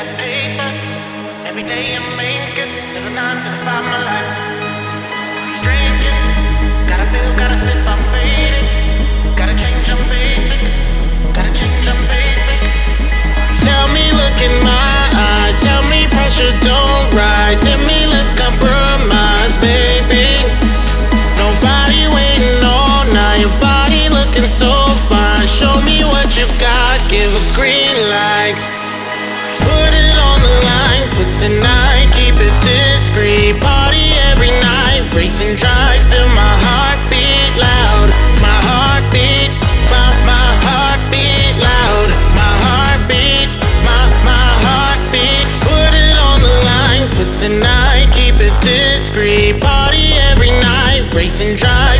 that paper. Every day I make it to the nine to the five, my life. Racing drive. Feel my heartbeat loud. My heartbeat. My, my heartbeat loud. My heartbeat. My, my heartbeat. Put it on the line for tonight. Keep it discreet. Party every night. Racing drive.